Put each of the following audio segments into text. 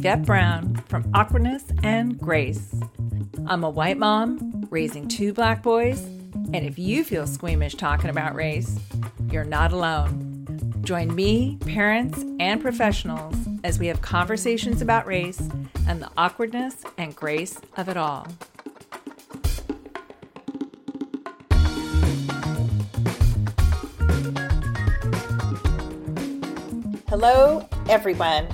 Yvette Brown from Awkwardness and Grace. I'm a white mom raising two black boys, and if you feel squeamish talking about race, you're not alone. Join me, parents, and professionals as we have conversations about race and the awkwardness and grace of it all. Hello, everyone.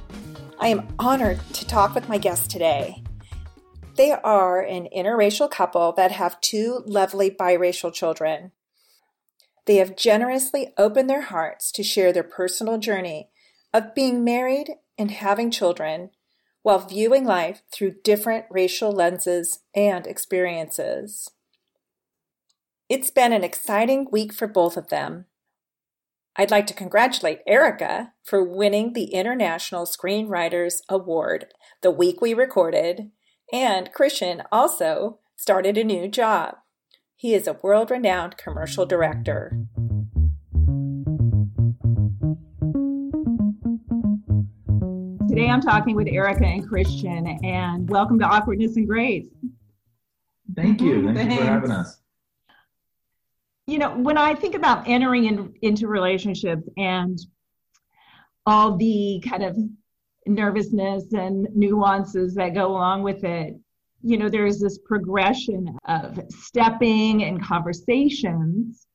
I am honored to talk with my guest today. They are an interracial couple that have two lovely biracial children. They have generously opened their hearts to share their personal journey of being married and having children while viewing life through different racial lenses and experiences. It's been an exciting week for both of them. I'd like to congratulate Erica for winning the International Screenwriters Award the week we recorded, and Christian also started a new job. He is a world renowned commercial director. Today I'm talking with Erica and Christian, and welcome to Awkwardness and Grace. Thank you. Thank you for having us you know, when I think about entering in, into relationships and all the kind of nervousness and nuances that go along with it, you know, there's this progression of stepping and conversations.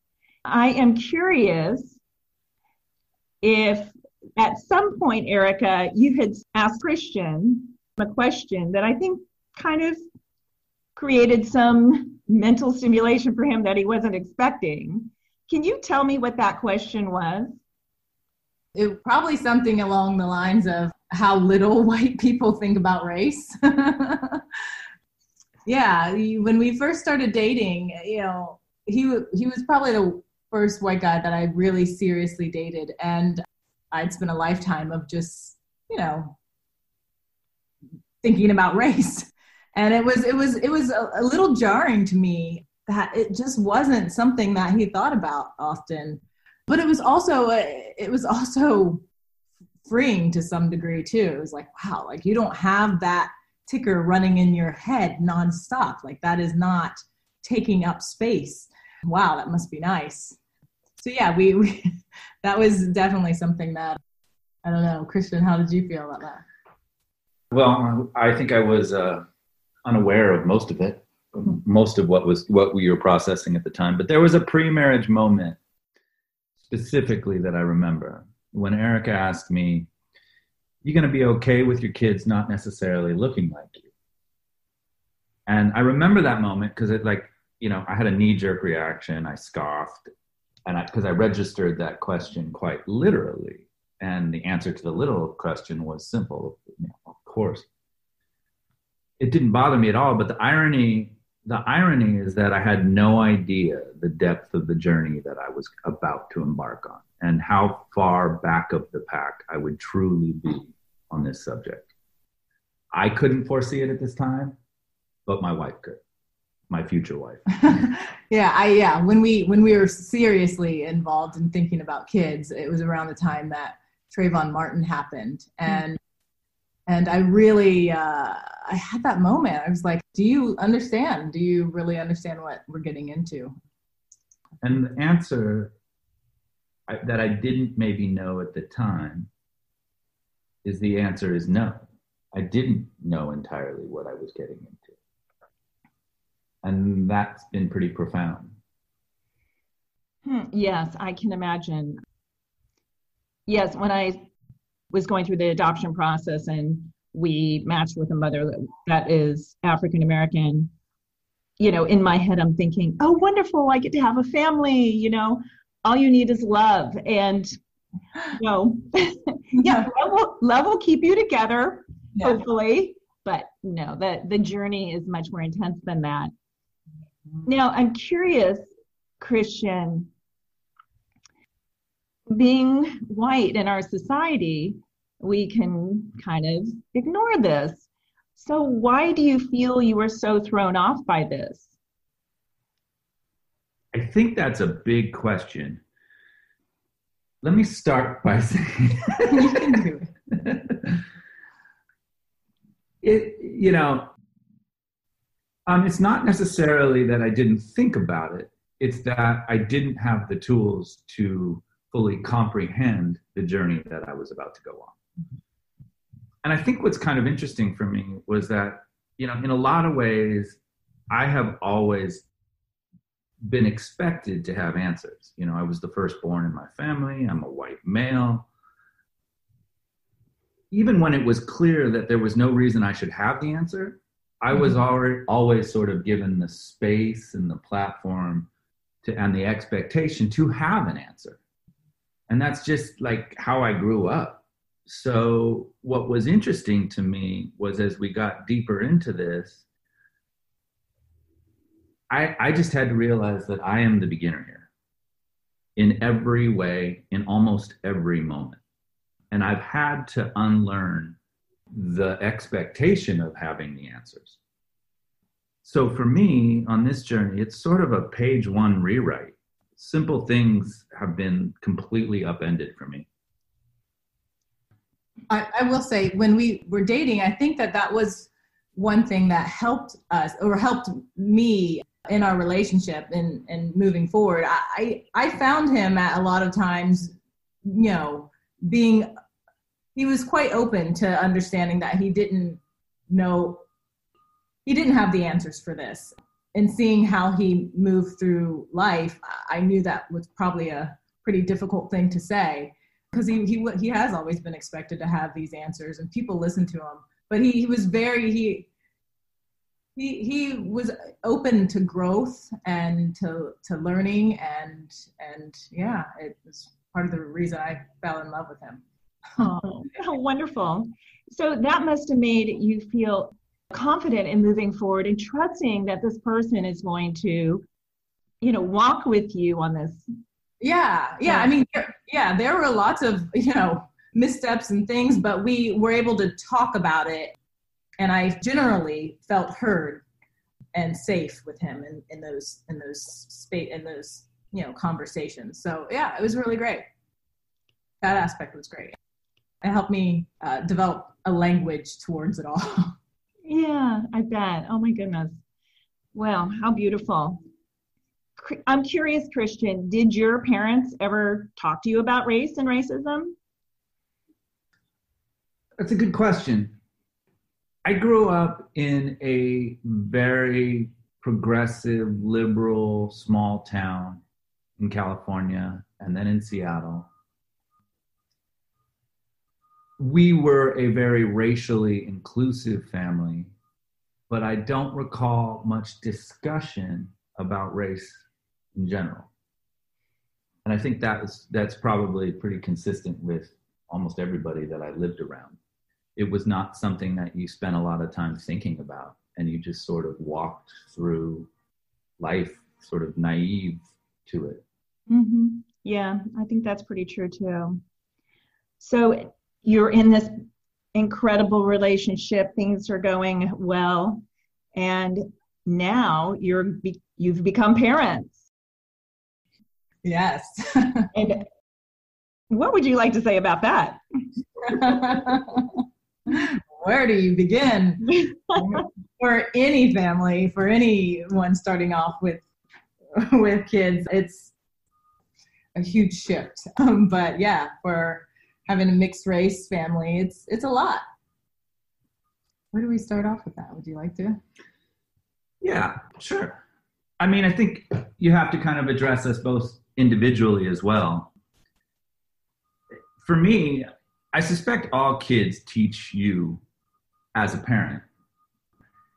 I am curious if at some point, Erica, you had asked Christian a question that I think kind of created some mental stimulation for him that he wasn't expecting. Can you tell me what that question was? It probably something along the lines of how little white people think about race. yeah, when we first started dating, you know, he he was probably the first white guy that I really seriously dated, and I'd spent a lifetime of just, you know, thinking about race and it was it was it was a, a little jarring to me that it just wasn't something that he thought about often. But it was also uh, it was also freeing to some degree too. It was like wow like you don't have that ticker running in your head nonstop. Like that is not taking up space. Wow that must be nice. So yeah we, we that was definitely something that i don't know christian how did you feel about that? Well i think i was uh unaware of most of it, mm-hmm. most of what was what we were processing at the time. But there was a pre-marriage moment specifically that I remember when Erica asked me, "You're going to be okay with your kids not necessarily looking like you?" And I remember that moment because it like you know I had a knee-jerk reaction. I scoffed, and because I, I registered that question quite literally, and the answer to the literal question was simple. You know, of course it didn't bother me at all. But the irony, the irony is that I had no idea the depth of the journey that I was about to embark on and how far back of the pack I would truly be on this subject. I couldn't foresee it at this time, but my wife could my future wife. yeah, I yeah, when we when we were seriously involved in thinking about kids, it was around the time that Trayvon Martin happened and and I really uh I had that moment. I was like, do you understand? Do you really understand what we're getting into? And the answer I, that I didn't maybe know at the time is the answer is no. I didn't know entirely what I was getting into. And that's been pretty profound. Hmm, yes, I can imagine. Yes, when I was going through the adoption process and we matched with a mother that is African American, you know, in my head, I'm thinking, oh, wonderful, I get to have a family, you know, all you need is love. And, you know, yeah, love will, love will keep you together, yeah. hopefully. But no, the, the journey is much more intense than that. Now, I'm curious, Christian, being white in our society, we can kind of ignore this. So, why do you feel you were so thrown off by this? I think that's a big question. Let me start by saying you can do it. it you know um, it's not necessarily that i didn't think about it it's that i didn't have the tools to fully comprehend the journey that i was about to go on and i think what's kind of interesting for me was that you know in a lot of ways i have always been expected to have answers you know i was the firstborn in my family i'm a white male even when it was clear that there was no reason I should have the answer, I was mm-hmm. already always sort of given the space and the platform to and the expectation to have an answer. And that's just like how I grew up. So what was interesting to me was as we got deeper into this, I, I just had to realize that I am the beginner here in every way, in almost every moment and I've had to unlearn the expectation of having the answers. So for me on this journey, it's sort of a page one rewrite. Simple things have been completely upended for me. I, I will say, when we were dating, I think that that was one thing that helped us or helped me in our relationship and, and moving forward. I, I found him at a lot of times, you know, being he was quite open to understanding that he didn't know he didn't have the answers for this and seeing how he moved through life i knew that was probably a pretty difficult thing to say because he, he he has always been expected to have these answers and people listen to him but he, he was very he he he was open to growth and to to learning and and yeah it was part of the reason I fell in love with him. Oh, wonderful. So that must have made you feel confident in moving forward and trusting that this person is going to, you know, walk with you on this. Yeah, yeah. I mean, yeah, there were lots of, you know, missteps and things, but we were able to talk about it. And I generally felt heard and safe with him in, in those in those space in those you know conversations so yeah it was really great that aspect was great it helped me uh, develop a language towards it all yeah i bet. Oh my goodness. Well how beautiful. I'm curious christian did your parents ever talk to you about race and racism? That's a good question. I grew up in a very progressive liberal small town in California and then in Seattle. We were a very racially inclusive family, but I don't recall much discussion about race in general. And I think that was, that's probably pretty consistent with almost everybody that I lived around. It was not something that you spent a lot of time thinking about, and you just sort of walked through life sort of naive to it. Mm-hmm. Yeah, I think that's pretty true too. So you're in this incredible relationship, things are going well, and now you're you've become parents. Yes. and what would you like to say about that? Where do you begin? for any family, for anyone starting off with with kids, it's a huge shift. Um, but yeah, for having a mixed race family, it's it's a lot. Where do we start off with that? Would you like to? Yeah, sure. I mean, I think you have to kind of address us both individually as well. For me, I suspect all kids teach you as a parent.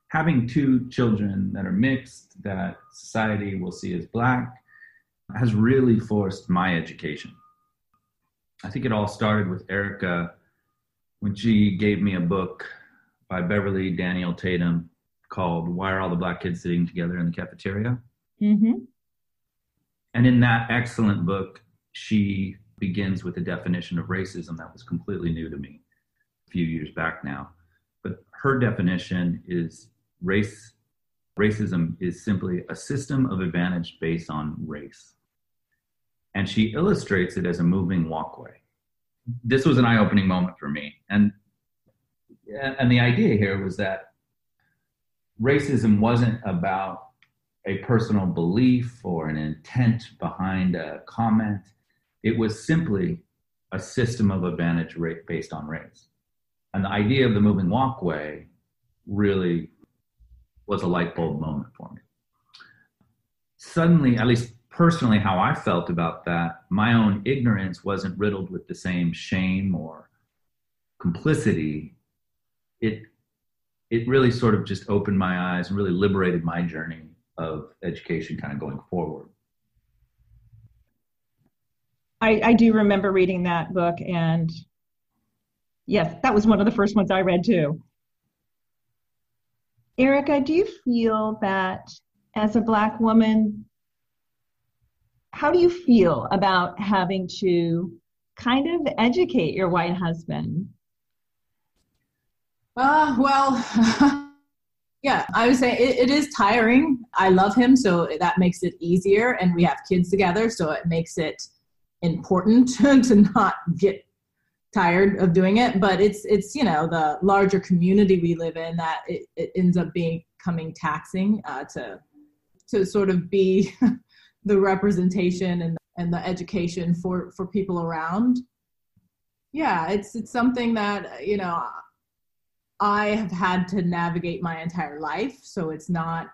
Having two children that are mixed, that society will see as black, has really forced my education. I think it all started with Erica when she gave me a book by Beverly Daniel Tatum called Why Are All the Black Kids Sitting Together in the Cafeteria? Mm-hmm. And in that excellent book, she begins with a definition of racism that was completely new to me a few years back now. But her definition is race racism is simply a system of advantage based on race and she illustrates it as a moving walkway. This was an eye opening moment for me. And and the idea here was that racism wasn't about a personal belief or an intent behind a comment. It was simply a system of advantage based on race. And the idea of the moving walkway really was a light bulb moment for me. Suddenly, at least personally, how I felt about that, my own ignorance wasn't riddled with the same shame or complicity. It it really sort of just opened my eyes and really liberated my journey of education kind of going forward. I, I do remember reading that book, and yes, that was one of the first ones I read too. Erica, do you feel that as a Black woman, how do you feel about having to kind of educate your white husband? Uh, well, Yeah, I would say it, it is tiring. I love him, so that makes it easier. And we have kids together, so it makes it important to not get tired of doing it. But it's it's you know the larger community we live in that it, it ends up being becoming taxing uh, to to sort of be the representation and and the education for for people around. Yeah, it's it's something that you know I have had to navigate my entire life. So it's not,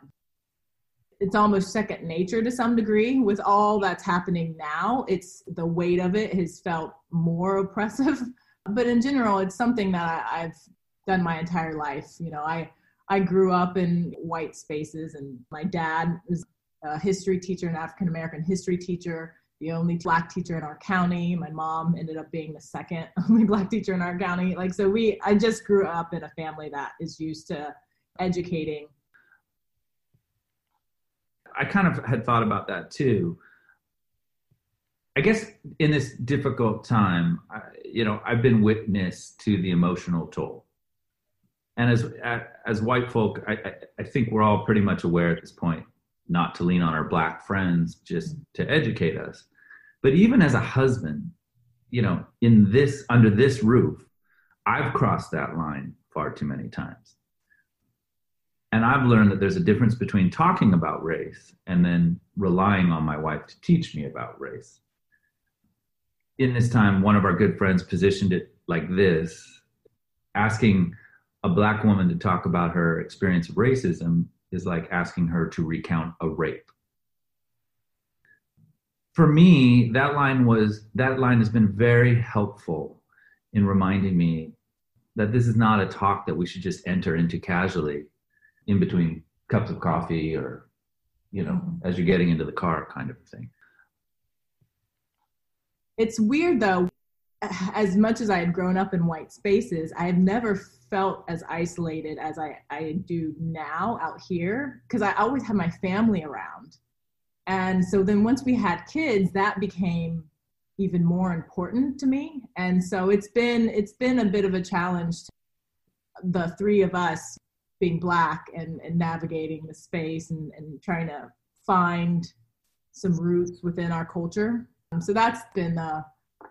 it's almost second nature to some degree. With all that's happening now, it's the weight of it has felt more oppressive. But in general, it's something that I, I've done my entire life. You know, I, I grew up in white spaces, and my dad was a history teacher, an African American history teacher the only black teacher in our county. My mom ended up being the second only black teacher in our county. Like, so we, I just grew up in a family that is used to educating. I kind of had thought about that too. I guess in this difficult time, I, you know, I've been witness to the emotional toll. And as as white folk, I, I think we're all pretty much aware at this point not to lean on our black friends just to educate us. But even as a husband, you know, in this under this roof, I've crossed that line far too many times. And I've learned that there's a difference between talking about race and then relying on my wife to teach me about race. In this time, one of our good friends positioned it like this asking a black woman to talk about her experience of racism is like asking her to recount a rape. For me, that line was that line has been very helpful in reminding me that this is not a talk that we should just enter into casually in between cups of coffee or you know as you're getting into the car kind of thing. It's weird though as much as i had grown up in white spaces i have never felt as isolated as i, I do now out here because i always had my family around and so then once we had kids, that became even more important to me. And so it's been it's been a bit of a challenge to the three of us being black and, and navigating the space and, and trying to find some roots within our culture. Um, so that's been the,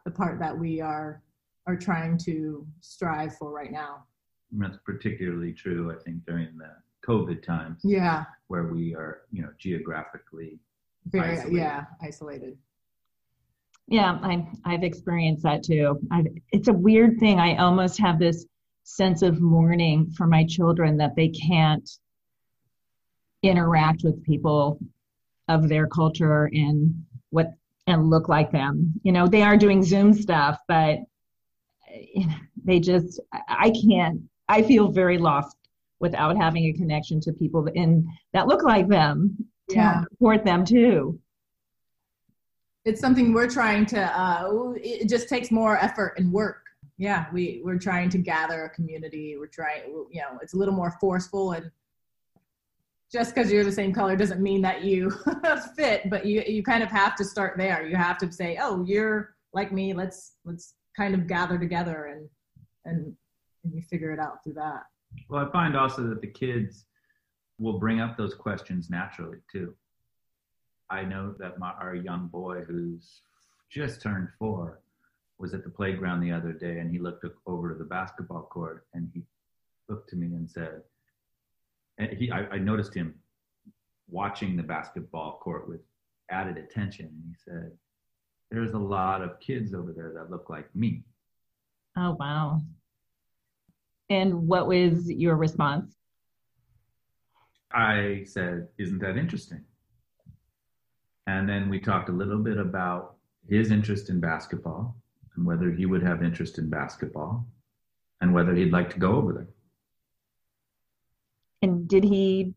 the part that we are are trying to strive for right now. And that's particularly true, I think, during the COVID times. Yeah. Where we are, you know, geographically very isolated. yeah isolated yeah I, i've experienced that too I've, it's a weird thing i almost have this sense of mourning for my children that they can't interact with people of their culture and what and look like them you know they are doing zoom stuff but they just i can't i feel very lost without having a connection to people in that look like them to yeah. support them too. It's something we're trying to uh, it just takes more effort and work. Yeah we we're trying to gather a community. We're trying you know it's a little more forceful and just because you're the same color doesn't mean that you fit but you you kind of have to start there. You have to say oh you're like me. Let's let's kind of gather together and and and you figure it out through that well i find also that the kids will bring up those questions naturally too. I know that my, our young boy who's just turned four was at the playground the other day and he looked over to the basketball court and he looked to me and said, and he, I, I noticed him watching the basketball court with added attention. And he said, There's a lot of kids over there that look like me. Oh, wow. And what was your response? I said, Isn't that interesting? And then we talked a little bit about his interest in basketball and whether he would have interest in basketball and whether he'd like to go over there. And did he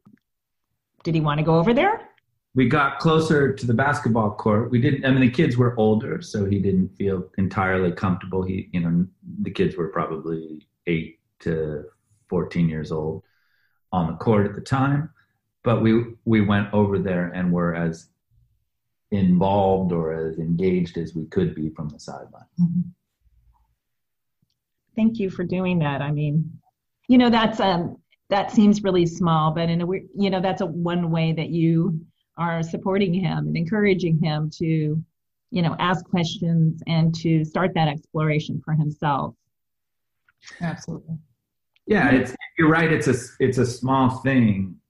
did he want to go over there? We got closer to the basketball court. We didn't I mean the kids were older, so he didn't feel entirely comfortable. He you know the kids were probably 8 to 14 years old on the court at the time, but we we went over there and were as involved or as engaged as we could be from the sideline. Mm-hmm. Thank you for doing that. I mean, you know, that's um that seems really small, but in a you know, that's a one way that you are supporting him and encouraging him to, you know, ask questions and to start that exploration for himself. Absolutely. Yeah, mm-hmm. it's, you're right. It's a it's a small thing,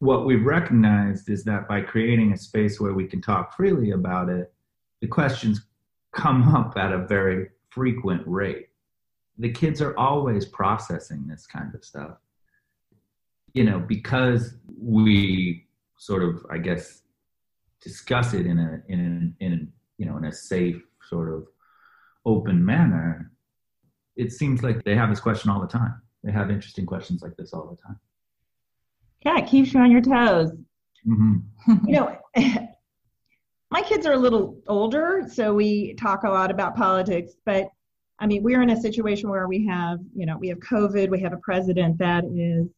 what we've recognized is that by creating a space where we can talk freely about it, the questions come up at a very frequent rate. The kids are always processing this kind of stuff. You know, because we sort of, I guess, discuss it in a in in you know in a safe sort of open manner. It seems like they have this question all the time. They have interesting questions like this all the time yeah, it keeps you on your toes. Mm-hmm. you know, my kids are a little older, so we talk a lot about politics, but I mean, we're in a situation where we have, you know, we have COVID, we have a president that is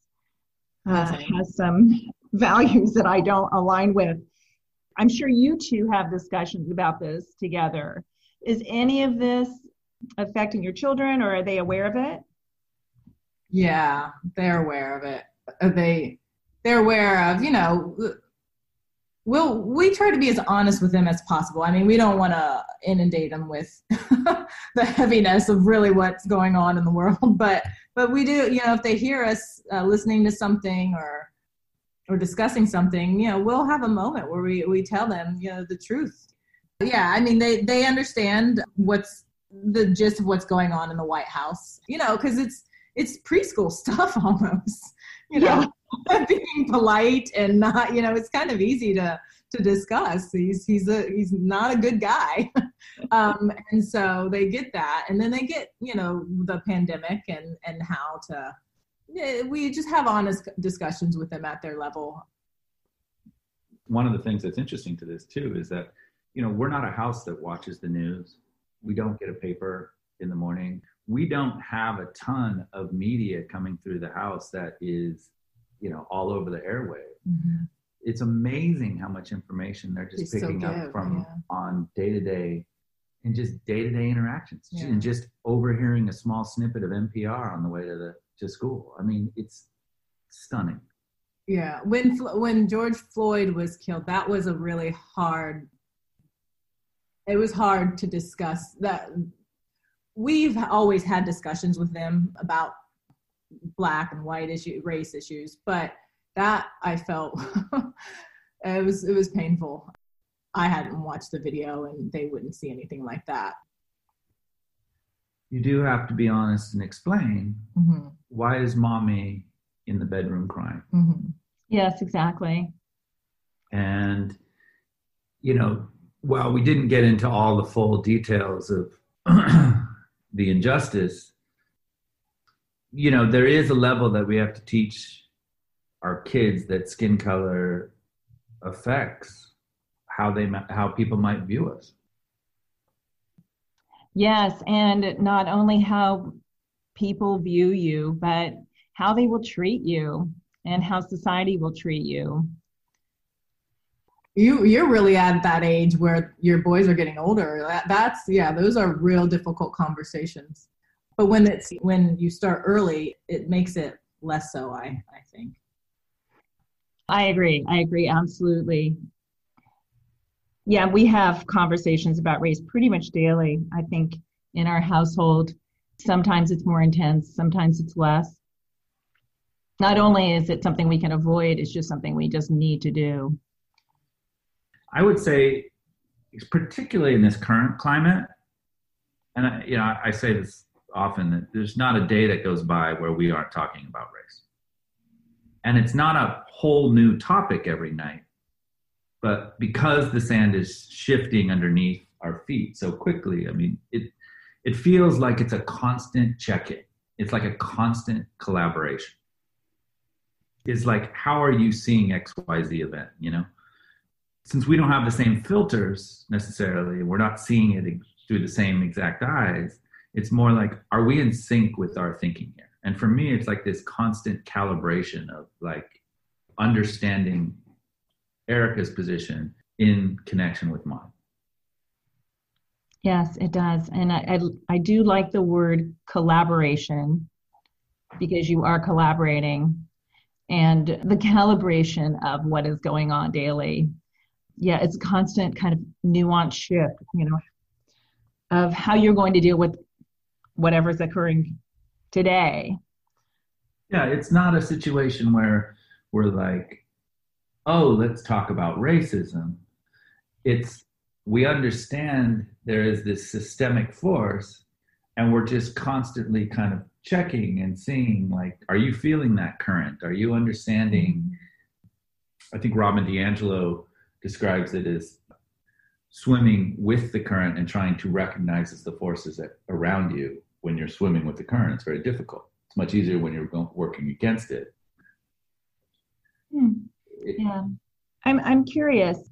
uh, has some values that I don't align with. I'm sure you two have discussions about this together. Is any of this affecting your children, or are they aware of it? Yeah, they're aware of it. They they're aware of, you know, we'll we try to be as honest with them as possible. I mean, we don't want to inundate them with the heaviness of really what's going on in the world, but but we do, you know, if they hear us uh, listening to something or or discussing something, you know, we'll have a moment where we we tell them, you know, the truth. Yeah, I mean, they they understand what's the gist of what's going on in the White House, you know, because it's it's preschool stuff almost, you know. Yeah being polite and not, you know, it's kind of easy to to discuss. He's he's a he's not a good guy, um, and so they get that, and then they get you know the pandemic and and how to. We just have honest discussions with them at their level. One of the things that's interesting to this too is that you know we're not a house that watches the news. We don't get a paper in the morning. We don't have a ton of media coming through the house that is you know all over the airway. mm-hmm. it's amazing how much information they're just they picking up from yeah. on day to day and just day to day interactions yeah. and just overhearing a small snippet of NPR on the way to the to school i mean it's stunning yeah when when george floyd was killed that was a really hard it was hard to discuss that we've always had discussions with them about black and white issue race issues but that i felt it was it was painful i hadn't watched the video and they wouldn't see anything like that you do have to be honest and explain mm-hmm. why is mommy in the bedroom crying mm-hmm. yes exactly and you know while we didn't get into all the full details of the injustice you know, there is a level that we have to teach our kids that skin color affects how they how people might view us. Yes, and not only how people view you, but how they will treat you and how society will treat you. You you're really at that age where your boys are getting older. That, that's yeah, those are real difficult conversations. But when it's when you start early it makes it less so i i think. I agree. I agree absolutely. Yeah we have conversations about race pretty much daily i think in our household. Sometimes it's more intense sometimes it's less. Not only is it something we can avoid, it's just something we just need to do. I would say, particularly in this current climate, and I, you know, I say this often that there's not a day that goes by where we aren't talking about race, and it's not a whole new topic every night, but because the sand is shifting underneath our feet so quickly, I mean, it it feels like it's a constant check-in. It's like a constant collaboration. It's like, how are you seeing XYZ event? You know, since we don't have the same filters necessarily, we're not seeing it through the same exact eyes. It's more like, are we in sync with our thinking here? And for me, it's like this constant calibration of like understanding Erica's position in connection with mine. Yes, it does. And I, I, I, do like the word collaboration because you are collaborating and the calibration of what is going on daily. Yeah, it's a constant kind of nuanced shift, you know, of how you're going to deal with whatever's occurring today. Yeah, it's not a situation where we're like, oh, let's talk about racism. It's we understand there is this systemic force and we're just constantly kind of checking and seeing like are you feeling that current are you understanding i think robin diangelo describes it as swimming with the current and trying to recognize the forces that around you when you're swimming with the current it's very difficult it's much easier when you're working against it hmm. yeah i'm i'm curious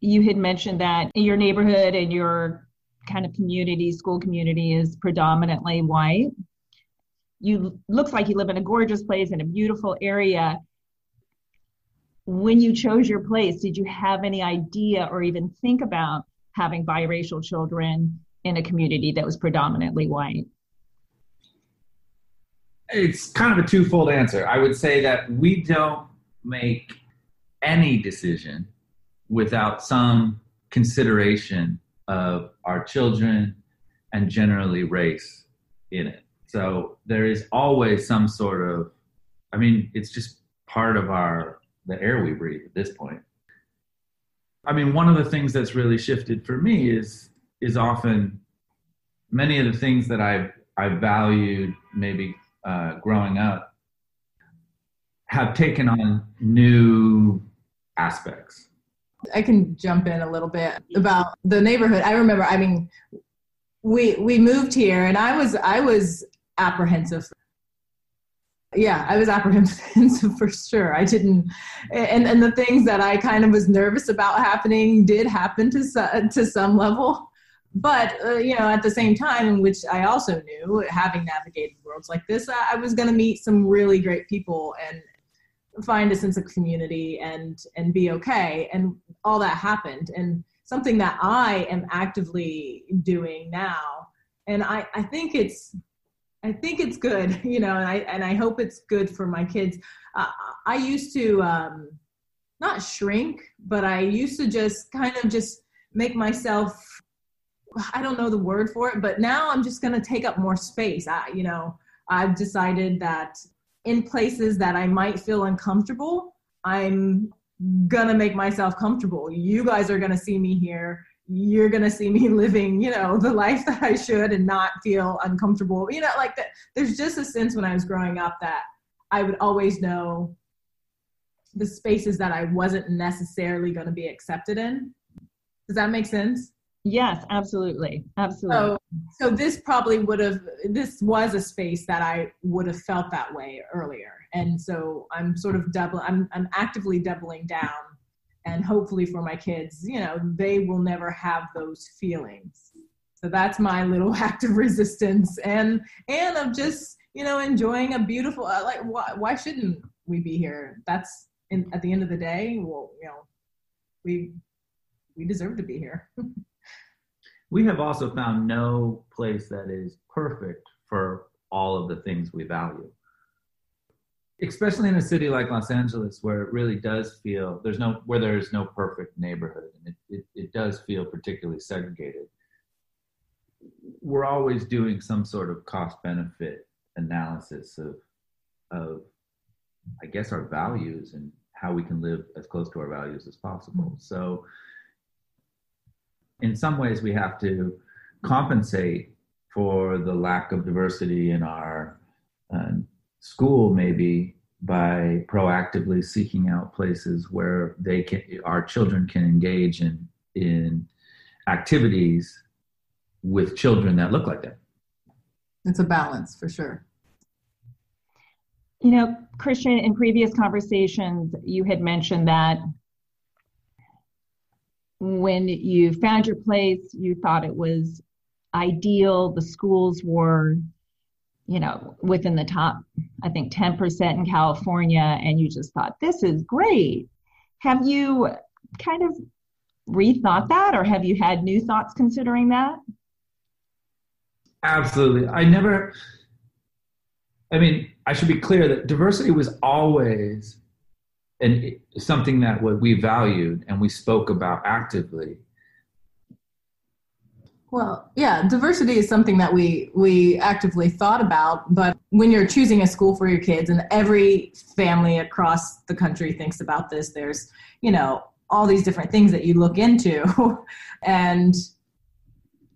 you had mentioned that your neighborhood and your kind of community, school community is predominantly white. You looks like you live in a gorgeous place in a beautiful area. When you chose your place, did you have any idea or even think about having biracial children in a community that was predominantly white? It's kind of a twofold answer. I would say that we don't make any decision without some consideration of our children and generally race in it. So there is always some sort of, I mean, it's just part of our, the air we breathe at this point. I mean, one of the things that's really shifted for me is, is often many of the things that I've, I valued maybe uh, growing up have taken on new aspects I can jump in a little bit about the neighborhood. I remember, I mean, we we moved here and I was I was apprehensive. Yeah, I was apprehensive for sure. I didn't and and the things that I kind of was nervous about happening did happen to to some level. But uh, you know, at the same time, in which I also knew, having navigated worlds like this, I, I was going to meet some really great people and find a sense of community and and be okay and all that happened and something that i am actively doing now and i i think it's i think it's good you know and i and i hope it's good for my kids uh, i used to um not shrink but i used to just kind of just make myself i don't know the word for it but now i'm just going to take up more space i you know i've decided that in places that I might feel uncomfortable, I'm gonna make myself comfortable. You guys are gonna see me here. You're gonna see me living, you know, the life that I should and not feel uncomfortable. You know, like that. There's just a sense when I was growing up that I would always know the spaces that I wasn't necessarily going to be accepted in. Does that make sense? Yes, absolutely. Absolutely. So, so this probably would have, this was a space that I would have felt that way earlier. And so I'm sort of double, I'm, I'm actively doubling down and hopefully for my kids, you know, they will never have those feelings. So that's my little act of resistance and, and of just, you know, enjoying a beautiful, uh, like, why, why shouldn't we be here? That's in, at the end of the day, well, you know, we, we deserve to be here. we have also found no place that is perfect for all of the things we value. Especially in a city like Los Angeles, where it really does feel there's no where there is no perfect neighborhood, and it, it, it does feel particularly segregated. We're always doing some sort of cost benefit analysis of of I guess, our values and how we can live as close to our values as possible. Mm-hmm. So, in some ways, we have to compensate for the lack of diversity in our uh, school, maybe by proactively seeking out places where they can, our children can engage in in activities with children that look like them. It's a balance for sure. You know, Christian, in previous conversations, you had mentioned that when you found your place, you thought it was ideal. The schools were, you know, within the top, I think, 10% in California, and you just thought, this is great. Have you kind of rethought that, or have you had new thoughts considering that? Absolutely. I never, I mean, I should be clear that diversity was always and something that we valued and we spoke about actively. Well, yeah, diversity is something that we we actively thought about, but when you're choosing a school for your kids and every family across the country thinks about this, there's, you know, all these different things that you look into. And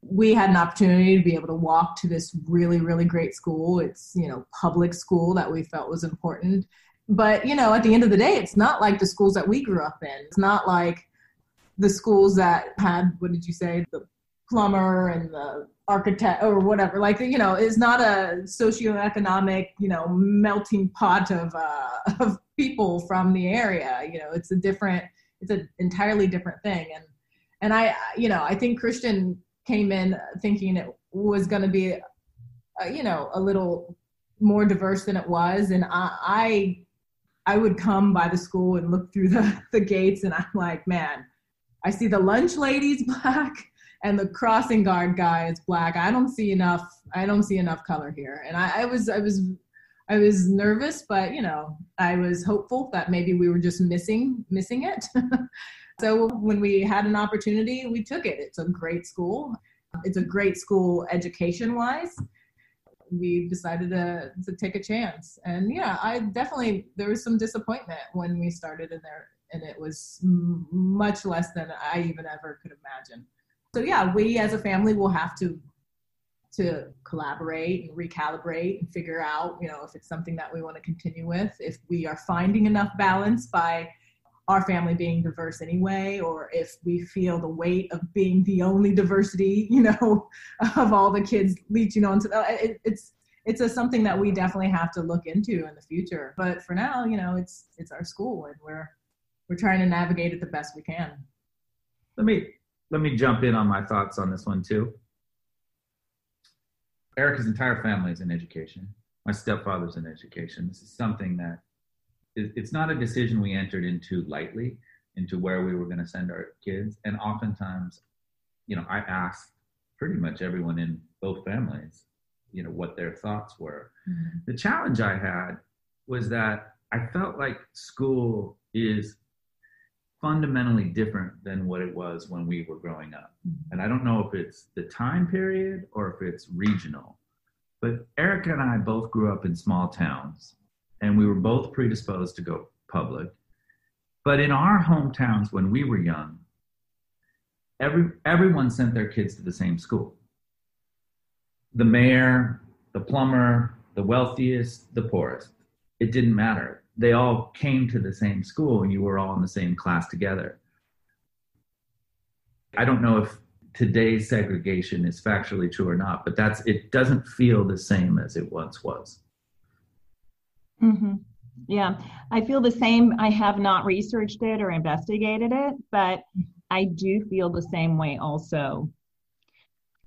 we had an opportunity to be able to walk to this really really great school. It's you know public school that we felt was important. But you know at the end of the day it's not like the schools that we grew up in. It's not like the schools that had what did you say? The plumber and the architect or whatever. Like you know is not a socioeconomic you know melting pot of uh, of people from the area. You know it's a different it's an entirely different thing. And and i you know i think christian came in thinking it was going to be, uh, you know, a little more diverse than it was, and I, I, I would come by the school and look through the the gates, and I'm like, man, I see the lunch ladies black and the crossing guard guy is black. I don't see enough. I don't see enough color here, and I, I was, I was. I was nervous, but you know, I was hopeful that maybe we were just missing missing it. So when we had an opportunity, we took it. It's a great school. It's a great school education wise. We decided to, to take a chance. And yeah, I definitely, there was some disappointment when we started in there, and it was m- much less than I even ever could imagine. So yeah, we as a family will have to to collaborate and recalibrate and figure out, you know, if it's something that we want to continue with, if we are finding enough balance by our family being diverse anyway, or if we feel the weight of being the only diversity, you know, of all the kids leeching onto uh, it, it's it's a something that we definitely have to look into in the future. But for now, you know, it's it's our school, and we're we're trying to navigate it the best we can. Let me let me jump in on my thoughts on this one too. Erica's entire family is in education. My stepfather's in education. This is something that it's not a decision we entered into lightly into where we were going to send our kids and oftentimes you know i asked pretty much everyone in both families you know what their thoughts were mm-hmm. the challenge i had was that i felt like school is fundamentally different than what it was when we were growing up mm-hmm. and i don't know if it's the time period or if it's regional but erica and i both grew up in small towns and we were both predisposed to go public. But in our hometowns when we were young, every, everyone sent their kids to the same school. The mayor, the plumber, the wealthiest, the poorest. It didn't matter. They all came to the same school and you were all in the same class together. I don't know if today's segregation is factually true or not, but that's it doesn't feel the same as it once was. Mm-hmm. Yeah, I feel the same. I have not researched it or investigated it, but I do feel the same way also.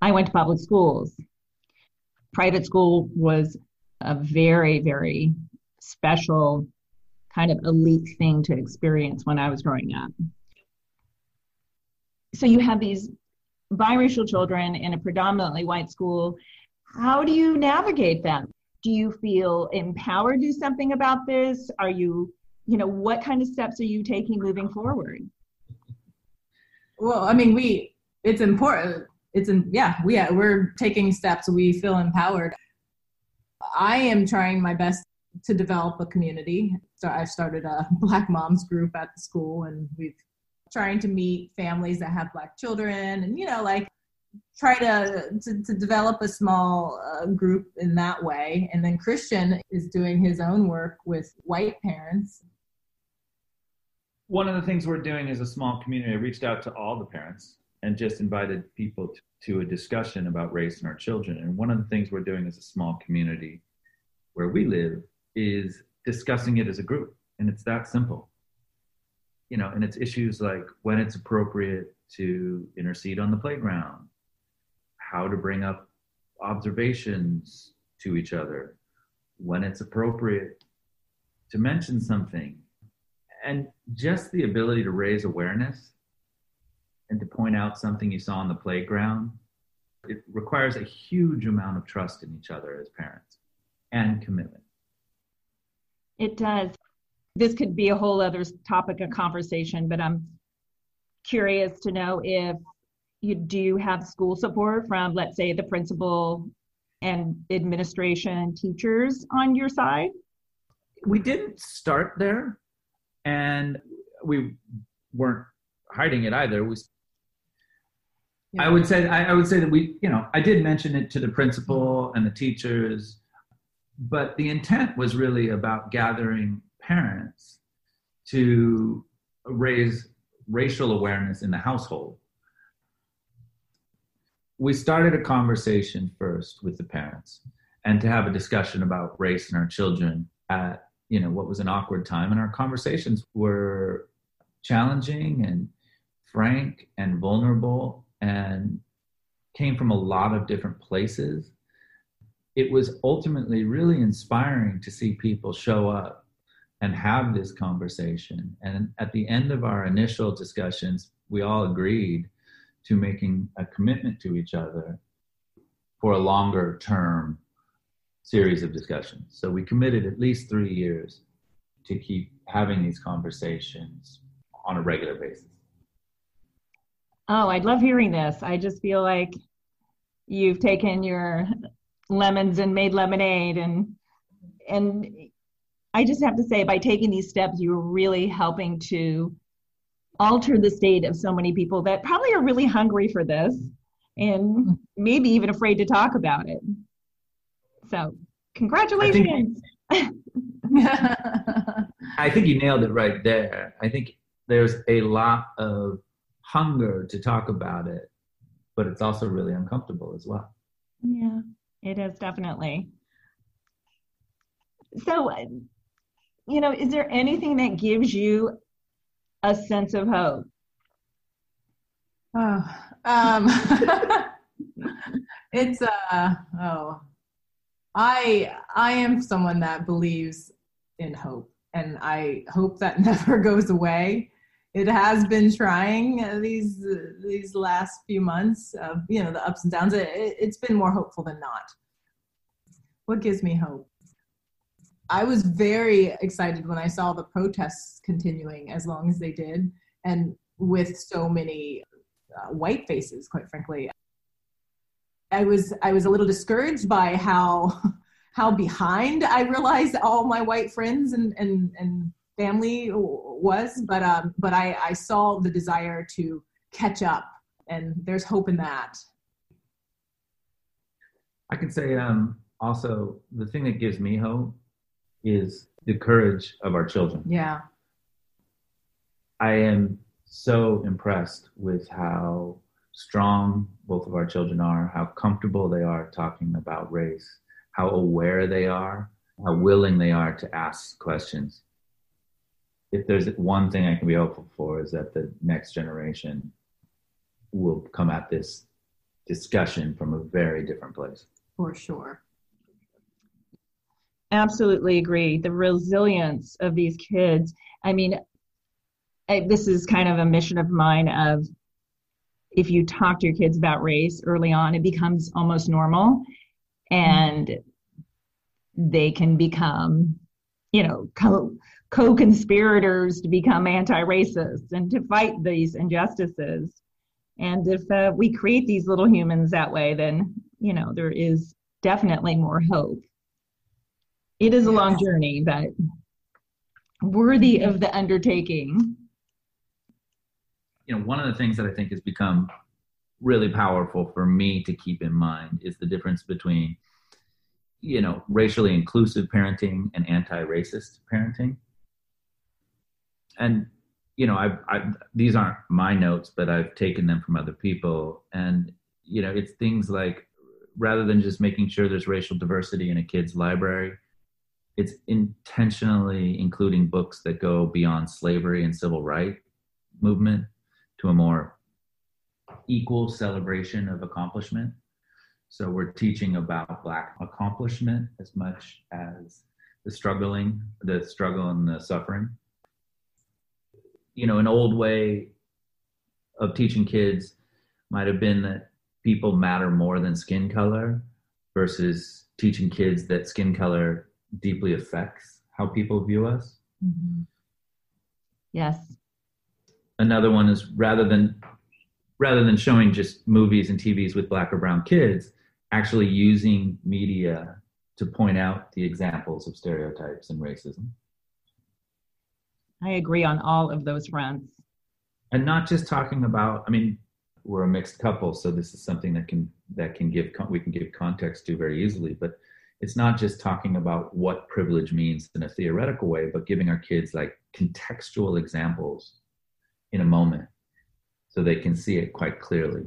I went to public schools. Private school was a very, very special kind of elite thing to experience when I was growing up. So you have these biracial children in a predominantly white school. How do you navigate that? do you feel empowered to do something about this are you you know what kind of steps are you taking moving forward well i mean we it's important it's in yeah we we're taking steps we feel empowered i am trying my best to develop a community. So I started a Black Moms group at the school, and we've trying to meet families that have Black children, and you know, like try to to, to develop a small uh, group in that way. And then Christian is doing his own work with white parents. One of the things we're doing is a small community. I reached out to all the parents and just invited people to, to a discussion about race and our children. And one of the things we're doing as a small community where we live is discussing it as a group. And it's that simple. You know, and it's issues like when it's appropriate to intercede on the playground, how to bring up observations to each other, when it's appropriate to mention something, and just the ability to raise awareness and to point out something you saw on the playground. It requires a huge amount of trust in each other as parents and commitment. It does. This could be a whole other topic of conversation, but I'm curious to know if you do have school support from, let's say, the principal and administration teachers on your side? We didn't start there, and we weren't hiding it either. We. I would say, I, I would say that we, you know, I did mention it to the principal and the teachers but the intent was really about gathering parents to raise racial awareness in the household. We started a conversation first with the parents and to have a discussion about race and our children at you know what was an awkward time and our conversations were challenging and frank and vulnerable and came from a lot of different places it was ultimately really inspiring to see people show up and have this conversation. And at the end of our initial discussions, we all agreed to making a commitment to each other for a longer term series of discussions. So we committed at least three years to keep having these conversations on a regular basis. Oh, I'd love hearing this. I just feel like you've taken your lemons and made lemonade and and I just have to say by taking these steps you're really helping to alter the state of so many people that probably are really hungry for this and maybe even afraid to talk about it. So, congratulations. I think, I think you nailed it right there. I think there's a lot of hunger to talk about it, but it's also really uncomfortable as well. Yeah. It is definitely. So, you know, is there anything that gives you a sense of hope? Oh, um, it's uh oh, I I am someone that believes in hope, and I hope that never goes away it has been trying these these last few months of you know the ups and downs. It, it's been more hopeful than not. What gives me hope? I was very excited when i saw the protests continuing as long as they did and with so many uh, white faces quite frankly. I was i was a little discouraged by how how behind i realized all my white friends and and and family was, but um, but I, I saw the desire to catch up, and there's hope in that. I can say um, also the thing that gives me hope is the courage of our children. Yeah. I am so impressed with how strong both of our children are, how comfortable they are talking about race, how aware they are, how willing they are to ask questions if there's one thing I can be hopeful for is that the next generation will come at this discussion from a very different place. For sure. Absolutely agree. The resilience of these kids. I mean, I, this is kind of a mission of mine of if you talk to your kids about race early on, it becomes almost normal and mm-hmm. they can become, you know, co- co-conspirators to become anti-racist and to fight these injustices. And if uh, we create these little humans that way then you know there is definitely more hope. It is a long journey, but worthy of the undertaking. You know, one of the things that I think has become really powerful for me to keep in mind is the difference between you know racially inclusive parenting and anti-racist parenting and you know I've, I've these aren't my notes but i've taken them from other people. And you know it's things like rather than just making sure there's racial diversity in a kid's library it's intentionally including books that go beyond slavery and civil rights movement to a more equal celebration of accomplishment. So we're teaching about black accomplishment as much as the struggling the struggle and the suffering you know, an old way of teaching kids might have been that people matter more than skin color versus teaching kids that skin color deeply affects how people view us. Mm-hmm. Yes. Another one is rather than rather than showing just movies and TVs with black or brown kids, actually using media to point out the examples of stereotypes and racism. I agree on all of those fronts. And not just talking about, I mean, we're a mixed couple, so this is something that can that can give we can give context to very easily. But it's not just talking about what privilege means in a theoretical way, but giving our kids like contextual examples in a moment, so they can see it quite clearly.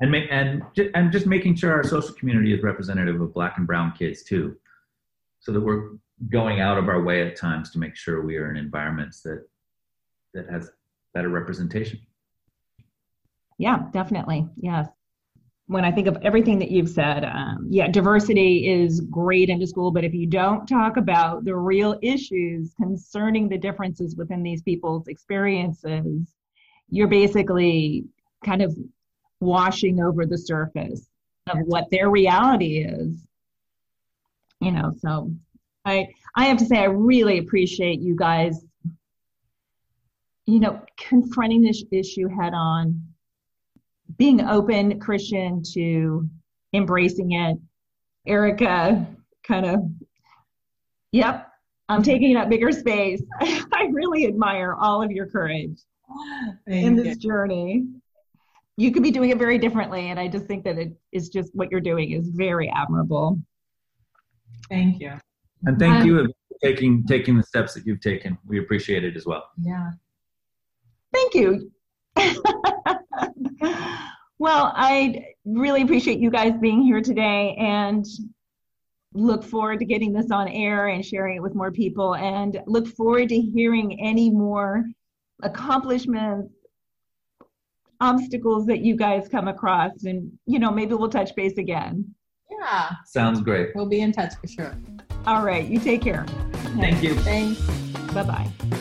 And make and and just making sure our social community is representative of Black and Brown kids too, so that we're going out of our way at times to make sure we are in environments that that has better representation. Yeah definitely. Yes. When i think of everything that you've said um, yeah diversity is great in the school but if you don't talk about the real issues concerning the differences within these people's experiences you're basically kind of washing over the surface of what their reality is. You know so I I have to say I really appreciate you guys you know confronting this issue head on being open Christian to embracing it. Erica kind of yep I'm taking up bigger space. I really admire all of your courage Thank in this you. journey. You could be doing it very differently and I just think that it is just what you're doing is very admirable. Thank you and thank um, you for taking taking the steps that you've taken. We appreciate it as well. Yeah. Thank you. well, I really appreciate you guys being here today and look forward to getting this on air and sharing it with more people and look forward to hearing any more accomplishments obstacles that you guys come across and you know maybe we'll touch base again yeah sounds great we'll be in touch for sure all right. You take care. Thank you. Thanks. Bye bye.